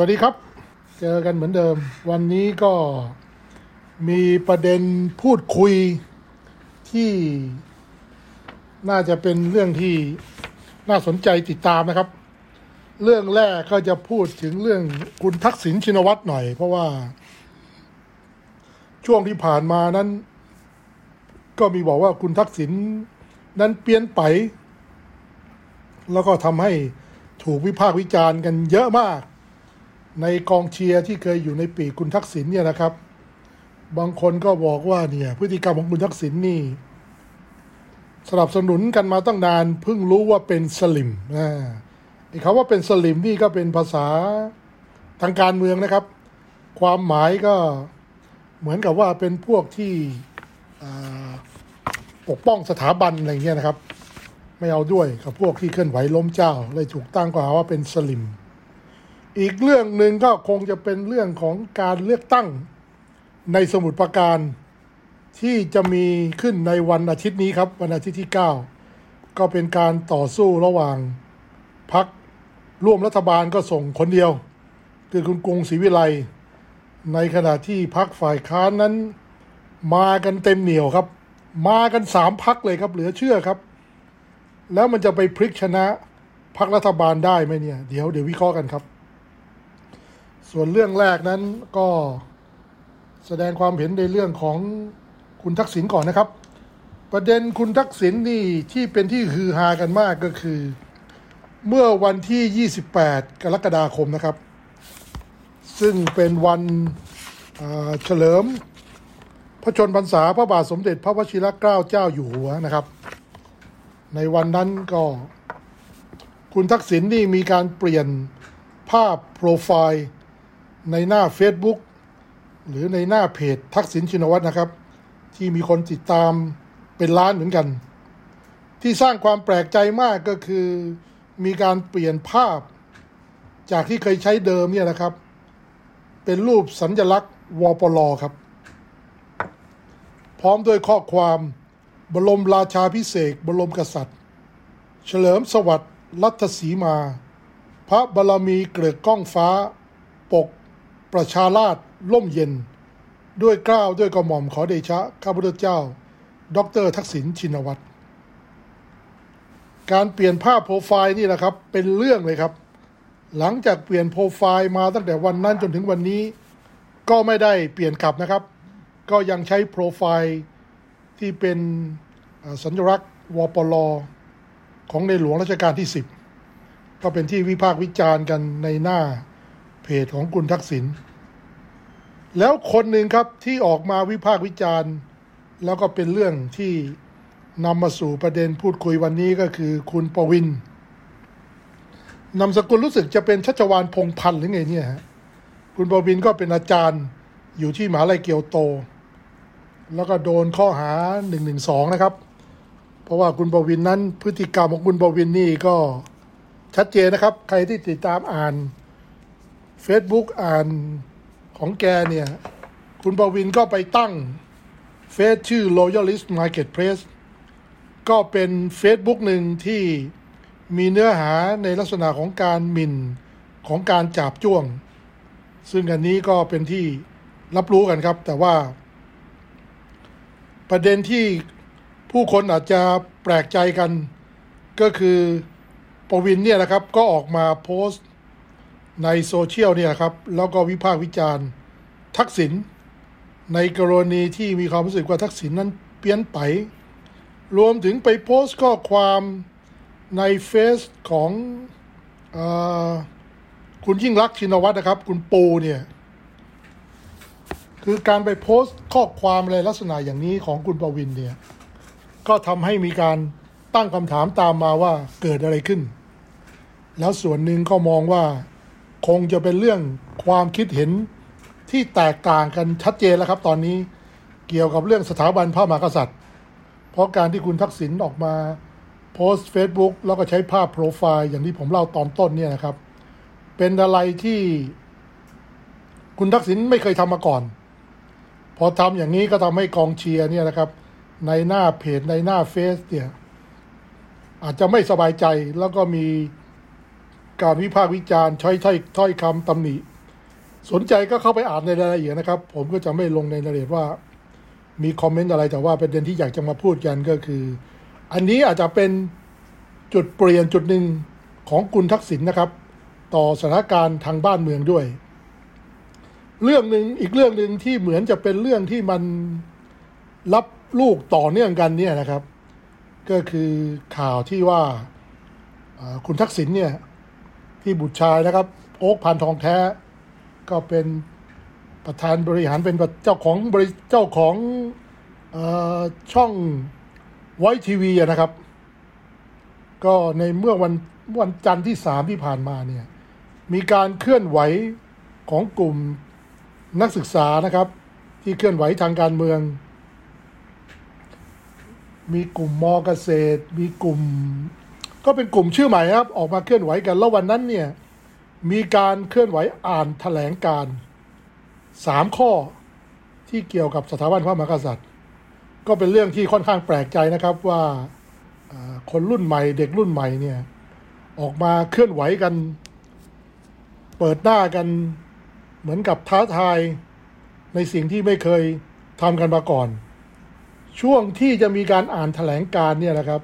สวัสดีครับ เจอกันเหมือนเดิม วันนี้ก็มีประเด็นพูดคุยที่น่าจะเป็นเรื่องที่น่าสนใจติดตามนะครับ เรื่องแรกก็จะพูดถึงเรื่องคุณทักษิณชินวัตรหน่อย เพราะว่าช่วงที่ผ่านมานั้น ก็มีบอกว่าคุณทักษิณนั้นเปลี่ยนไป แล้วก็ทำให้ถูกวิพากษ์วิจารณ์กันเยอะมาก ในกองเชียร์ที่เคยอยู่ในปีคุณทักษิณเนี่ยนะครับ บางคนก็บอกว่าเนี่ยพฤติกรรมของคุณทักษิณนี่สนับสนุนกันมาตั้งนานเพิ่งรู้ว่าเป็นสลิมนะไอ้คำว่าเป็นสลิมนี่ก็เป็นภาษาทางการเมืองนะครับ ความหมายก็เหมือนกับว่าเป็นพวกที่ ปกป้องสถาบันอะไรเงี้ยนะครับ ไม่เอาด้วยกับพวกที่เคลื่อนไหวล้มเจ้าเลยถูกตั้งข้อหาว่าเป็นสลิม อีกเรื่องหนึ่งก็คงจะเป็นเรื่องของการเลือกตั้งในสมุทรปราการที่จะมีขึ้นในวันอาทิตย์นี้ครับ วันอาทิตย์ที่ 9 ก็เป็นการต่อสู้ระหว่างพักร่วมรัฐบาลก็ส่งคนเดียว คือคุณกรุงศรีวิไลในขณะที่พักฝ่ายค้านนั้น มากันเต็มเหนียวครับ มากันสามพักเลยครับ เหลือเชื่อครับ แล้วมันจะไปพลิกชนะพักรัฐบาลได้ไหมเนี่ย เดี๋ยวเดี๋ยววิเคราะห์กันครับ ส่วนเรื่องแรกนั้นก็แสดงความเห็นในเรื่องของคุณทักษิณก่อนนะครับ ประเด็นคุณทักษิณนี่ที่เป็นที่ฮือฮากันมากก็คือ เมื่อวันที่ 28 กรกฎาคมนะครับ ซึ่งเป็นวันเฉลิม พระชนพรรษาพระบาทสมเด็จพระวชิรเกล้าเจ้าอยู่หัวนะครับ ในวันนั้นก็คุณทักษิณนี่มีการเปลี่ยนภาพโปรไฟล์ในหน้า Facebook หรือในหน้าเพจทักษิณชินวัตรนะครับ ที่มีคนติดตามเป็นล้านเหมือนกัน ที่สร้างความแปลกใจมากก็คือมีการเปลี่ยนภาพจากที่เคยใช้เดิมเนี่ยนะครับ เป็นรูปสัญลักษณ์วปลครับ พร้อมด้วยข้อความบรมราชาพิเศษบรมกษัตริย์ เฉลิมสวัสดิ์รัตสีมา พระบารมีเกลือกก้องฟ้า ปก ประชาราชล่มเย็น ด้วยกล้าวด้วยกระหม่อมขอเดชะข้าพุทธเจ้า ดรทักษิณชินวัตรการเปลี่ยนภาพโปรไฟล์นี่แหละครับ เป็นเรื่องเลยครับ หลังจากเปลี่ยนโปรไฟล์มาตั้งแต่วันนั้นจนถึงวันนี้ ก็ไม่ได้เปลี่ยนกลับนะครับ ก็ยังใช้โปรไฟล์ที่เป็นสัญลักษณ์วปลของในหลวงรัชกาลที่ 10 ก็เป็นที่วิพากษ์วิจารณ์กันในหน้าเพจของคุณทักษิณแล้วคนหนึ่งครับที่ออกมาวิพากษ์วิจารณ์ แล้วก็เป็นเรื่องที่นำมาสู่ประเด็นพูดคุยวันนี้ก็คือคุณประวินนามสกุลรู้สึกจะเป็นชัชวานพงพันธ์หรือไงเนี่ยฮะคุณประวินก็เป็นอาจารย์อยู่ที่มหาลัยเกียวโต แล้วก็โดนข้อหา1นึนะครับ เพราะว่าคุณประวินนั้นพฤติกรรมของคุณประวินนี่ก็ชัดเจนนะครับ ใครที่ติดตามอ่าน Facebook อ่านของแกเนี่ย คุณประวินก็ไปตั้งเฟซชื่อ Loyalist Marketplace ก็เป็น Facebook หนึ่งที่มีเนื้อหาในลักษณะของการหมิ่นของการจับจ้วง ซึ่งอันนี้ก็เป็นที่รับรู้กันครับ แต่ว่า ประเด็นที่ผู้คนอาจจะแปลกใจกันก็คือปวินเนี่ยนะครับก็ออกมาโพสต์ในโซเชียลเนี่ยครับ แล้วก็วิพากษ์วิจารณ์ทักษิณในกรณีที่มีความรู้สึกว่าทักษิณนั้นเปลี่ยนไป รวมถึงไปโพสต์ข้อความในเฟซของเอ่อคุณยิ่งลักษณ์ชินวัตรนะครับ คุณปูเนี่ย คือการไปโพสต์ข้อความอะไรลักษณะอย่างนี้ของคุณประวินเนี่ย ก็ทำให้มีการตั้งคำถามตามมาว่าเกิดอะไรขึ้น แล้วส่วนหนึ่งก็มองว่า คงจะเป็นเรื่องความคิดเห็นที่แตกต่างกันชัดเจนแล้วครับตอนนี้เกี่ยวกับเรื่องสถาบันพระมหากษัตริย์ เพราะการที่คุณทักษิณออกมาโพสต์ Facebook แล้วก็ใช้ภาพโปรไฟล์อย่างที่ผมเล่าตอนต้นเนี่ยนะครับ เป็นอะไรที่คุณทักษิณไม่เคยทำมาก่อน พอทำอย่างนี้ก็ทำให้กองเชียร์เนี่ยนะครับ ในหน้าเพจในหน้าเฟซเนี่ยอาจจะไม่สบายใจแล้วก็มีการวิพากษ์วิจารณ์ใช้ถ้อยถ้อยคำตำหนิ สนใจก็เข้าไปอ่านในรายละเอียดนะครับ ผมก็จะไม่ลงในรายละเอียดว่า มีคอมเมนต์อะไรแต่ว่าประเด็นที่อยากจะมาพูดกันก็คือ อันนี้อาจจะเป็นจุดเปลี่ยนจุดหนึ่งของคุณทักษิณนนะครับ ต่อสถานการณ์ทางบ้านเมืองด้วย เรื่องหนึ่งอีกเรื่องหนึ่งที่เหมือนจะเป็นเรื่องที่มันรับลูกต่อเนื่องกันเนี่ยนะครับ ก็คือข่าวที่ว่าคุณทักษิณเนี่ย ที่บุตรชายนะครับ โอ๊กพันทองแท้ ก็เป็นประธานบริหารเป็นเจ้าของบริเจ้าของอช่องไวทีวีนะครับ ก็ในเมื่อวันวันจันทร์ที่สามที่ผ่านมาเนี่ย มีการเคลื่อนไหวของกลุ่ม นักศึกษานะครับ ที่เคลื่อนไหวทางการเมือง มีกลุ่มมอเกษตร มีกลุ่ม ก็เป็นกลุ่มชื่อใหม่ครับ ออกมาเคลื่อนไหวกันแล้ววันนั้นเนี่ยมีการเคลื่อนไหวอ่านถแถลงการสามข้อที่เกี่ยวกับสถาบันพระมหากษัตริย์ ก็เป็นเรื่องที่ค่อนข้างแปลกใจนะครับว่าคนรุ่นใหม่เด็กรุ่นใหม่เนี่ยออกมาเคลื่อนไหวกัน เปิดหน้ากัน เหมือนกับท้าทายในสิ่งที่ไม่เคยทำกันมาก่อน ช่วงที่จะมีการอ่านถแถลงการเนี่ยนะครับ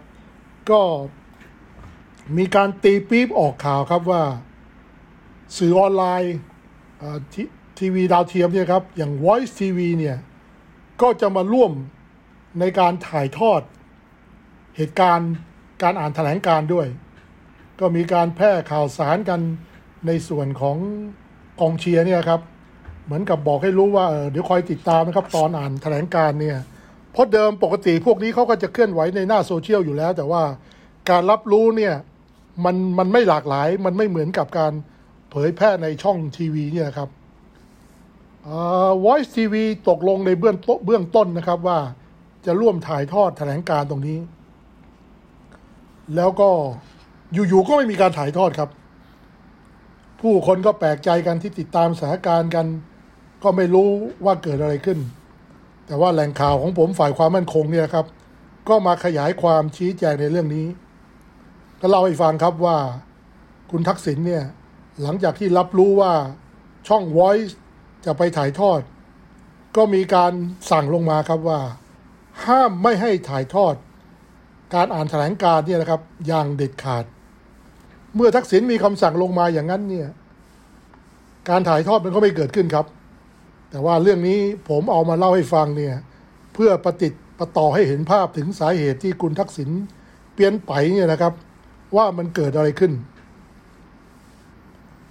ก็มีการตีปี๊บออกข่าวครับว่าสื่อออนไลน์ทีวีดาวเทียมเนี่ยครับ อย่าง Voice TV เนี่ย ก็จะมาร่วมในการถ่ายทอดเหตุการณ์การอ่านแถลงการด้วย ก็มีการแพร่ข่าวสารกันในส่วนของ กองเชียร์เนี่ยครับ เหมือนกับบอกให้รู้ว่าเดี๋ยวคอยติดตามนะครับตอนอ่านแถลงการเนี่ยเพราะเดิมปกติพวกนี้เขาก็จะเคลื่อนไหวในหน้าโซเชียลอยู่แล้ว แต่ว่าการรับรู้เนี่ยมันมันไม่หลากหลาย มันไม่เหมือนกับการเผยแพร่ในช่องทีวีเนี่ยครับ Voice TV ตกลงในเบื้องเบื้องต้นนะครับว่าจะร่วมถ่ายทอดแถลงการตรงนี้ แล้วก็อยู่ๆก็ไม่มีการถ่ายทอดครับ ผู้คนก็แปลกใจกันที่ติดตามสถานการณ์กัน ก็ไม่รู้ว่าเกิดอะไรขึ้น แต่ว่าแหล่งข่าวของผมฝ่ายความมั่นคงเนี่ยครับ ก็มาขยายความชี้แจงในเรื่องนี้ ก็เล่าให้ฟังครับว่า คุณทักษิณเนี่ย หลังจากที่รับรู้ว่าช่อง Voice จะไปถ่ายทอด ก็มีการสั่งลงมาครับว่า ห้ามไม่ให้ถ่ายทอด การอ่านแถลงการเนี่ยนะครับ อย่างเด็ดขาด เมื่อทักษิณมีคำสั่งลงมาอย่างนั้นเนี่ยการถ่ายทอดมันก็ไม่เกิดขึ้นครับ แต่ว่าเรื่องนี้ผมเอามาเล่าให้ฟังเนี่ยเพื่อประติดประต่อให้เห็นภาพถึงสาเหตุที่คุณทักษิณเปลี่ยนไปเนี่ยนะครับ ว่ามันเกิดอะไรขึ้น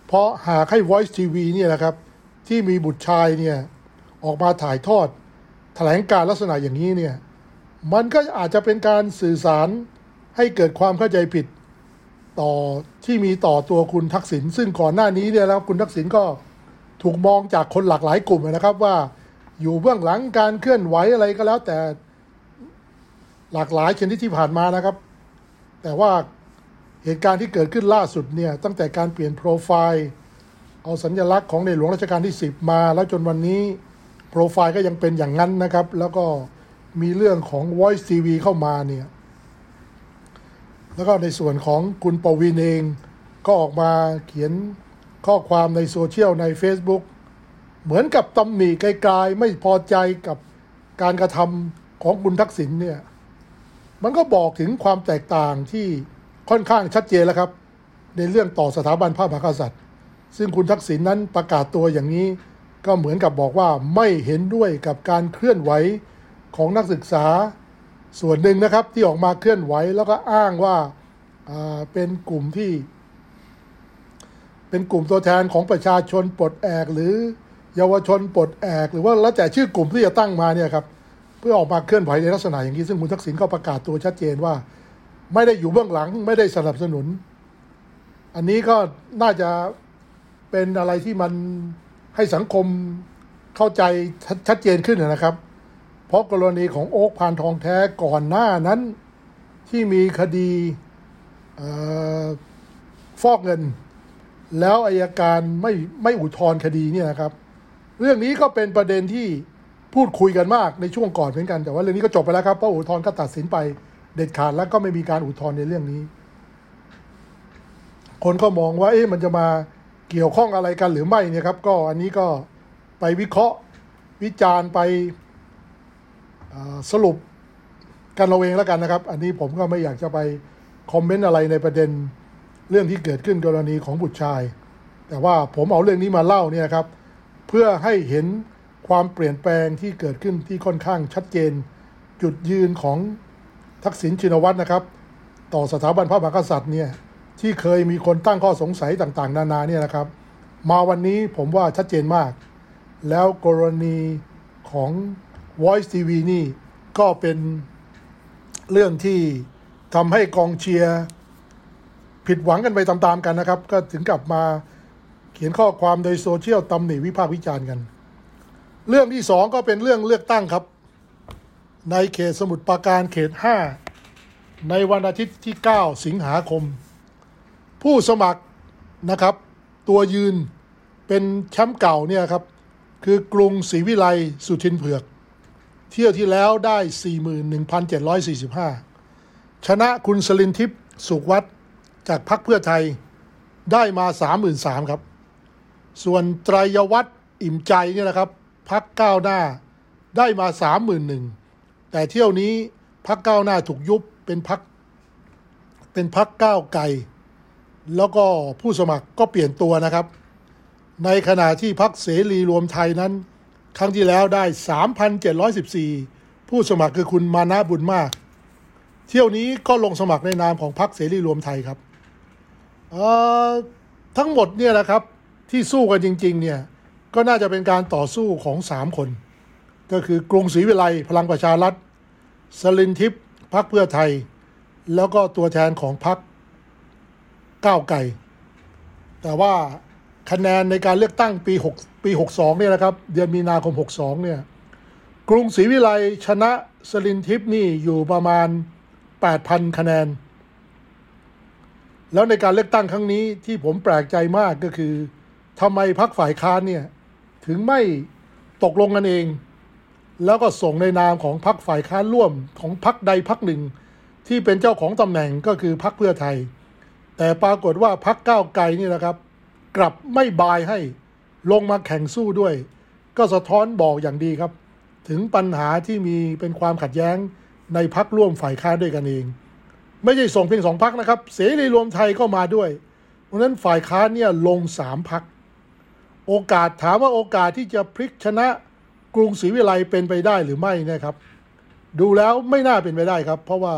เพราะหากให้ Voice TV เนี่ยนะครับ ที่มีบุตรชายเนี่ยออกมาถ่ายทอดแถลงการลักษณะอย่างนี้เนี่ยมันก็อาจจะเป็นการสื่อสารให้เกิดความเข้าใจผิด ต่อที่มีต่อตัวคุณทักษิณซึ่งก่อนหน้านี้เนี่ยแล้วคุณทักษิณก็ถูกมองจากคนหลากหลายกลุ่มนะครับว่าอยู่เบื้องหลังการเคลื่อนไหวอะไรก็แล้ว แต่หลากหลายชนิดที่ผ่านมานะครับ แต่ว่าเหตุการณ์ที่เกิดขึ้นล่าสุดเนี่ยตั้งแต่การเปลี่ยนโปรไฟล์เอาสัญลักษณ์ของในหลวงรัชกาลที่ 10 มา แล้วจนวันนี้โปรไฟล์ก็ยังเป็นอย่างนั้นนะครับ แล้วก็มีเรื่องของ Voice TV เข้ามาเนี่ย แล้วก็ในส่วนของคุณปวีนเองก็ออกมาเขียนข้อความในโซเชียลใน Facebook เหมือนกับตำหนิไกลๆไม่พอใจกับการกระทำของคุณทักษิณเนี่ย มันก็บอกถึงความแตกต่างที่ค่อนข้างชัดเจนแล้วครับ ในเรื่องต่อสถาบันพระมหากษัตริย์ ซึ่งคุณทักษิณนนั้นประกาศตัวอย่างนี้ ก็เหมือนกับบอกว่าไม่เห็นด้วยกับการเคลื่อนไหวของนักศึกษา ส่วนหนึ่งนะครับที่ออกมาเคลื่อนไหวแล้วก็อ้างว่าเป็นกลุ่มที่ เป็นกลุ่มตัวแทนของประชาชนปลดแอกหรือเยาวชนปลดแอกหรือว่าแล้วแต่ชื่อกลุ่มที่จะตั้งมาเนี่ยครับเพื่อออกมาเคลื่อนไหวในลักษณะอย่างนี้ซึ่งคุณทักษิณก็ประกาศตัวชัดเจนว่า ไม่ได้อยู่เบื้องหลังไม่ได้สนับสนุน อันนี้ก็น่าจะเป็นอะไรที่มันให้สังคมเข้าใจชัดเจนขึ้นนะครับ เพราะกรณีของโอ๊กพานทองแท้ก่อนหน้านั้นที่มีคดีฟอกเงิน แล้วอายการไม่ไม่อุทธรณ์คดีเนี่ยนะครับ เรื่องนี้ก็เป็นประเด็นที่พูดคุยกันมากในช่วงก่อนเหมือนกัน แต่ว่าเรื่องนี้ก็จบไปแล้วครับเพราะอุทธรณ์ก็ตัดสินไปเด็ดขาดแล้วก็ไม่มีการอุทธรณ์ในเรื่องนี้ คนก็มองว่าเอ๊ะมันจะมาเกี่ยวข้องอะไรกันหรือไม่เนี่ยครับ ก็อันนี้ก็ไปวิเคราะห์วิจารณ์ไป สรุปกันเราเองแล้วกันนะครับ อันนี้ผมก็ไม่อยากจะไปคอมเมนต์อะไรในประเด็นเรื่องที่เกิดขึ้นกรณีของบุตรชาย แต่ว่าผมเอาเรื่องนี้มาเล่าเนี่ยครับ เพื่อให้เห็นความเปลี่ยนแปลงที่เกิดขึ้นที่ค่อนข้างชัดเจน จุดยืนของทักษิณชินวัตรนะครับ ต่อสถาบันพระมหากษัตริย์เนี่ยที่เคยมีคนตั้งข้อสงสัยต่างๆ นานาเนี่ยนะครับ มาวันนี้ผมว่าชัดเจนมาก แล้วกรณีของ Voice TV นี่ก็เป็นเรื่องที่ทำให้กองเชียร์ผิดหวังกันไปตามๆกันนะครับ ก็ถึงกลับมาเขียนข้อความในโซเชียลตำหนิวิพากษ์วิจารณ์กัน เรื่องที่สองก็เป็นเรื่องเลือกตั้งครับ ในเขตสมุทรปราการเขต 5 ในวันอาทิตย์ที่ 9 สิงหาคม ผู้สมัครนะครับ ตัวยืนเป็นแชมป์เก่าเนี่ยครับ คือกรุงศรีวิไลสุทินเผือก เที่ยวที่แล้วได้ 41,745 ชนะคุณสลินทิพย์สุขวัดจากพรรคเพื่อไทยได้มา 33,000ครับ ส่วนไตรยวัฒน์อิ่มใจเนี่ยนะครับพักก้าวหน้าได้มา 31,000แต่เที่ยวนี้พักก้าวหน้าถูกยุบเป็นพักเป็นพักก้าวไกลแล้วก็ผู้สมัครก็เปลี่ยนตัวนะครับ ในขณะที่พักเสรีรวมไทยนั้น ครั้งที่แล้วได้ 3,714 ผู้สมัครคือคุณมานะบุญมาก เที่ยวนี้ก็ลงสมัครในนามของพักเสรีรวมไทยครับทั้งหมดเนี่ยนะครับที่สู้กันจริง ๆ เนี่ย ก็น่าจะเป็นการต่อสู้ของสามคน ก็คือกรุงศรีวิไลพลังประชารัฐสลินทิพย์พักเพื่อไทย แล้วก็ตัวแทนของพักก้าวไก่ แต่ว่า คะแนนในการเลือกตั้งปี6ปี 62 เนี่ยนะครับ เดือนมีนาคม 62 เนี่ย กรุงศรีวิไลชนะสลินทิพนี่อยู่ประมาณ 8,000 คะแนน แล้วในการเลือกตั้งครั้งนี้ที่ผมแปลกใจมากก็คือทำไมพักฝ่ายค้านเนี่ย ถึงไม่ตกลงกันเอง แล้วก็ส่งในนามของพักฝ่ายค้านร่วมของพักใดพักหนึ่ง ที่เป็นเจ้าของตำแหน่งก็คือพักเพื่อไทย แต่ปรากฏว่าพักก้าวไกลนี่นะครับ กลับไม่บายให้ลงมาแข่งสู้ด้วย ก็สะท้อนบอกอย่างดีครับ ถึงปัญหาที่มีเป็นความขัดแย้งในพักร่วมฝ่ายค้านด้วยกันเอง ไม่ใช่ส่งเพียงสองพักนะครับ เสรีรวมไทยก็มาด้วย เพราะนั้นฝ่ายค้านเนี่ยลงสามพัก โอกาสถามว่าโอกาสที่จะพลิกชนะกรุงศรีวิไลเป็นไปได้หรือไม่นะครับ ดูแล้วไม่น่าเป็นไปได้ครับ เพราะว่า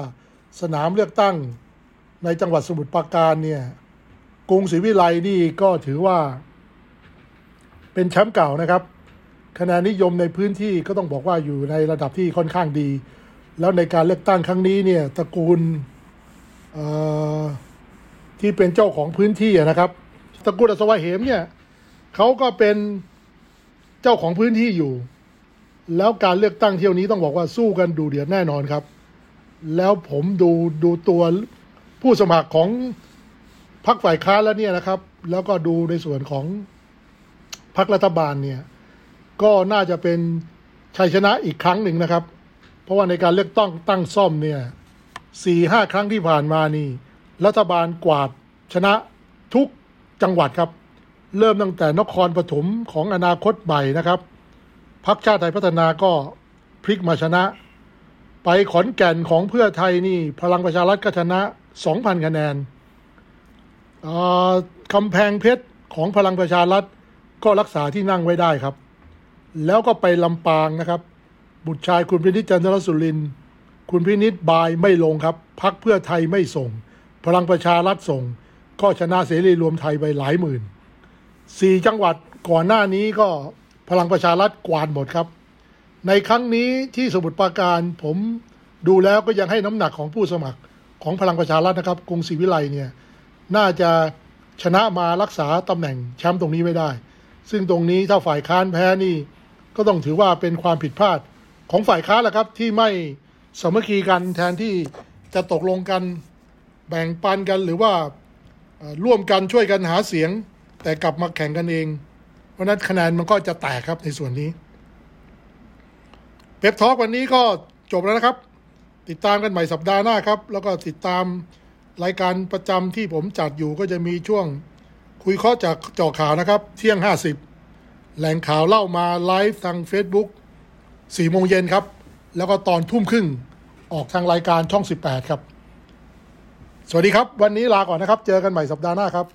สนามเลือกตั้งในจังหวัดสมุทรปราการเนี่ย กรุงศรีวิไลนี่ก็ถือว่าเป็นแชมป์เก่านะครับ คะแนนนิยมในพื้นที่ก็ต้องบอกว่าอยู่ในระดับที่ค่อนข้างดี แล้วในการเลือกตั้งครั้งนี้เนี่ยตระกูลที่เป็นเจ้าของพื้นที่นะครับ ตระกูลอัศวะเหมเนี่ยเขาก็เป็นเจ้าของพื้นที่อยู่ แล้วการเลือกตั้งเที่ยวนี้ต้องบอกว่าสู้กันดูเดือดแน่นอนครับ แล้วผมดูดูตัวผู้สมัครของ พรรคฝ่ายค้านแล้วเนี่ยนะครับ แล้วก็ดูในส่วนของพรรครัฐบาลเนี่ย ก็น่าจะเป็นชัยชนะอีกครั้งหนึ่งนะครับ เพราะว่าในการเลือกตั้งตั้งซ่อมเนี่ยสี่ห้าครั้งที่ผ่านมานี่ รัฐบาลกวาดชนะทุกจังหวัดครับ เริ่มตั้งแต่นครปฐมของอนาคตใหม่นะครับพักชาติไทยพัฒนาก็พลิกมาชนะ ไปขอนแก่นของเพื่อไทยนี่ พลังประชารัฐก็ชนะ 2,000 คะแนน คำแพงเพชรของพลังประชารัฐก็รักษาที่นั่งไว้ได้ครับ แล้วก็ไปลำปางนะครับ บุตรชายคุณพินิจจันทรสุรินทร์คุณพินิษบายไม่ลงครับ พักเพื่อไทยไม่ส่ง พลังประชารัฐส่ง ก็ชนะเสรีรวมไทยไปหลายหมื่นสี่จังหวัดก่อนหน้านี้ก็พลังประชารัฐกวาดหมดครับ ในครั้งนี้ที่สมุทรปราการผมดูแล้วก็ยังให้น้ำหนักของผู้สมัครของพลังประชารัฐนะครับกรุงศรีวิไลเนี่ย น่าจะชนะมารักษาตำแหน่งแชมป์ตรงนี้ไม่ได้ ซึ่งตรงนี้ถ้าฝ่ายค้านแพ้นี่ ก็ต้องถือว่าเป็นความผิดพลาดของฝ่ายค้านแหละครับที่ไม่สมัคคีกันแทนที่จะตกลงกันแบ่งปันกันหรือว่าร่วมกันช่วยกันหาเสียง แต่กลับมาแข่งกันเอง เพราะนั้นคะแนนมันก็จะแตกครับในส่วนนี้เว็บทอล์กวันนี้ก็จบแล้วนะครับ ติดตามกันใหม่สัปดาห์หน้าครับ แล้วก็ติดตาม รายการประจำที่ผมจัดอยู่ก็จะมีช่วงคุยข้อจากเจาะข่าวนะครับ เที่ยง 50 แหล่งข่าวเล่ามาไลฟ์ทาง Facebook 4โมงเย็นครับ แล้วก็ตอนทุ่มครึ่งออกทางรายการช่อง 18 ครับ สวัสดีครับ วันนี้ลาก่อนนะครับ เจอกันใหม่สัปดาห์หน้าครับ